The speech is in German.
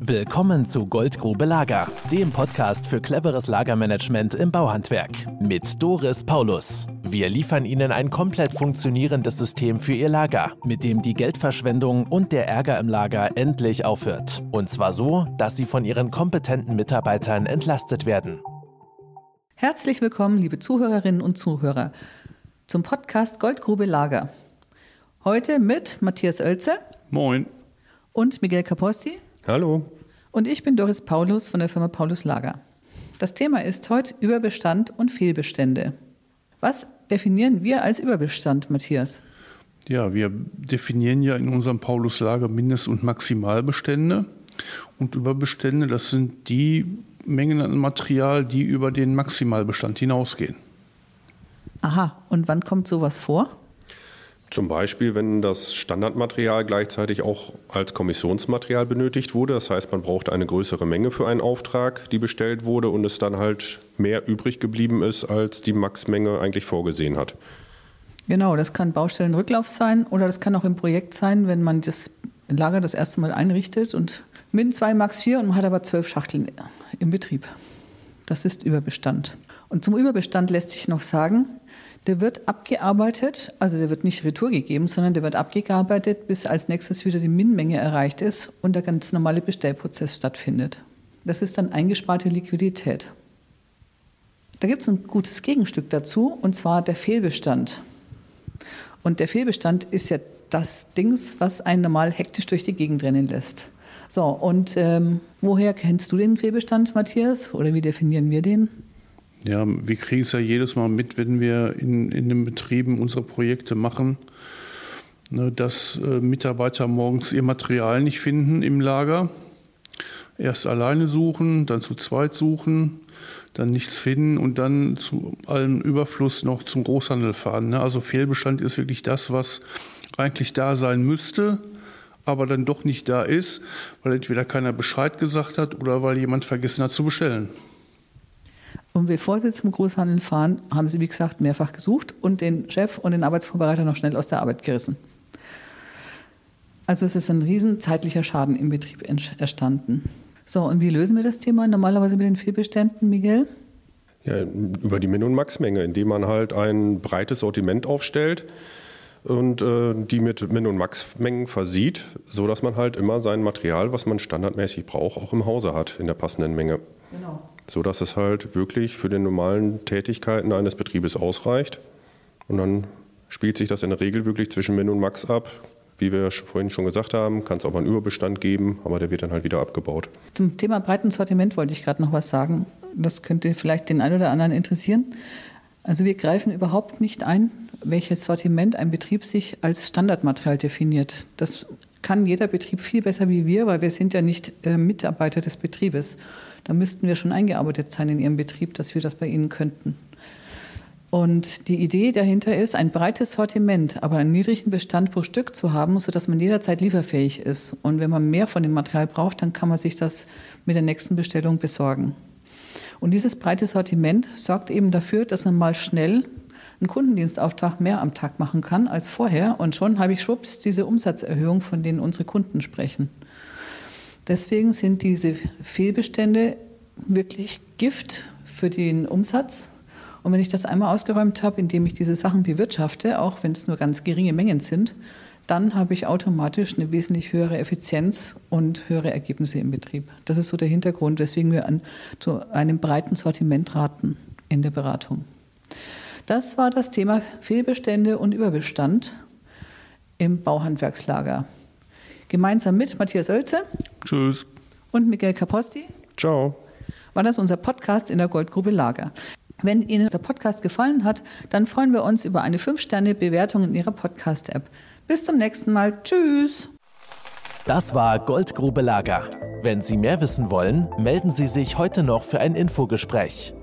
Willkommen zu Goldgrube Lager, dem Podcast für cleveres Lagermanagement im Bauhandwerk mit Doris Paulus. Wir liefern Ihnen ein komplett funktionierendes System für Ihr Lager, mit dem die Geldverschwendung und der Ärger im Lager endlich aufhört. Und zwar so, dass Sie von Ihren kompetenten Mitarbeitern entlastet werden. Herzlich willkommen, liebe Zuhörerinnen und Zuhörer, zum Podcast Goldgrube Lager. Heute mit Matthias Oelze. Moin. Und Miguel Caposti. Hallo. Und ich bin Doris Paulus von der Firma Paulus Lager. Das Thema ist heute Überbestand und Fehlbestände. Was definieren wir als Überbestand, Matthias? Ja, wir definieren ja in unserem Paulus Lager Mindest- und Maximalbestände. Und Überbestände, das sind die Mengen an Material, die über den Maximalbestand hinausgehen. Aha, und wann kommt sowas vor? Zum Beispiel, wenn das Standardmaterial gleichzeitig auch als Kommissionsmaterial benötigt wurde. Das heißt, man braucht eine größere Menge für einen Auftrag, die bestellt wurde und es dann halt mehr übrig geblieben ist, als die Maxmenge eigentlich vorgesehen hat. Genau, das kann Baustellenrücklauf sein oder das kann auch im Projekt sein, wenn man das Lager das erste Mal einrichtet und Min 2 Max 4 und man hat aber zwölf Schachteln im Betrieb. Das ist Überbestand. Und zum Überbestand lässt sich noch sagen, der wird abgearbeitet, also der wird nicht retour gegeben, sondern der wird abgearbeitet, bis als nächstes wieder die Min-Menge erreicht ist und der ganz normale Bestellprozess stattfindet. Das ist dann eingesparte Liquidität. Da gibt es ein gutes Gegenstück dazu, und zwar der Fehlbestand. Und der Fehlbestand ist ja das Dings, was einen normal hektisch durch die Gegend rennen lässt. So, und ähm, woher kennst du den Fehlbestand, Matthias? Oder wie definieren wir den? Ja, wir kriegen es ja jedes Mal mit, wenn wir in, in den Betrieben unsere Projekte machen, ne, dass äh, Mitarbeiter morgens ihr Material nicht finden im Lager. Erst alleine suchen, dann zu zweit suchen, dann nichts finden und dann zu allem Überfluss noch zum Großhandel fahren. Ne? Also Fehlbestand ist wirklich das, was eigentlich da sein müsste, aber dann doch nicht da ist, weil entweder keiner Bescheid gesagt hat oder weil jemand vergessen hat zu bestellen. Und bevor Sie zum Großhandel fahren, haben Sie, wie gesagt, mehrfach gesucht und den Chef und den Arbeitsvorbereiter noch schnell aus der Arbeit gerissen. Also es ist ein riesen zeitlicher Schaden im Betrieb entstanden. So, und wie lösen wir das Thema normalerweise mit den Fehlbeständen, Miguel? Ja, über die Min- und Maxmenge, indem man halt ein breites Sortiment aufstellt und äh, die mit Min- und Maxmengen versieht, sodass man halt immer sein Material, was man standardmäßig braucht, auch im Hause hat in der passenden Menge. Genau. Sodass es halt wirklich für die normalen Tätigkeiten eines Betriebes ausreicht. Und dann spielt sich das in der Regel wirklich zwischen Min und Max ab. Wie wir vorhin schon gesagt haben, kann es auch mal einen Überbestand geben, aber der wird dann halt wieder abgebaut. Zum Thema breiten Sortiment wollte ich gerade noch was sagen. Das könnte vielleicht den einen oder anderen interessieren. Also wir greifen überhaupt nicht ein, welches Sortiment ein Betrieb sich als Standardmaterial definiert. Das kann jeder Betrieb viel besser wie wir, weil wir sind ja nicht äh, Mitarbeiter des Betriebes. Da müssten wir schon eingearbeitet sein in Ihrem Betrieb, dass wir das bei Ihnen könnten. Und die Idee dahinter ist, ein breites Sortiment, aber einen niedrigen Bestand pro Stück zu haben, sodass man jederzeit lieferfähig ist. Und wenn man mehr von dem Material braucht, dann kann man sich das mit der nächsten Bestellung besorgen. Und dieses breite Sortiment sorgt eben dafür, dass man mal schnell einen Kundendienstauftrag mehr am Tag machen kann als vorher. Und schon habe ich schwupps diese Umsatzerhöhung, von denen unsere Kunden sprechen. Deswegen sind diese Fehlbestände wirklich Gift für den Umsatz. Und wenn ich das einmal ausgeräumt habe, indem ich diese Sachen bewirtschafte, auch wenn es nur ganz geringe Mengen sind, dann habe ich automatisch eine wesentlich höhere Effizienz und höhere Ergebnisse im Betrieb. Das ist so der Hintergrund, weswegen wir an zu einem breiten Sortiment raten in der Beratung. Das war das Thema Fehlbestände und Überbestand im Bauhandwerkslager. Gemeinsam mit Matthias Oelze. Tschüss. Und Miguel Caposti. Ciao. War das unser Podcast in der Goldgrube Lager. Wenn Ihnen unser Podcast gefallen hat, dann freuen wir uns über eine 5-Sterne-Bewertung in Ihrer Podcast-App. Bis zum nächsten Mal. Tschüss. Das war Goldgrube Lager. Wenn Sie mehr wissen wollen, melden Sie sich heute noch für ein Infogespräch.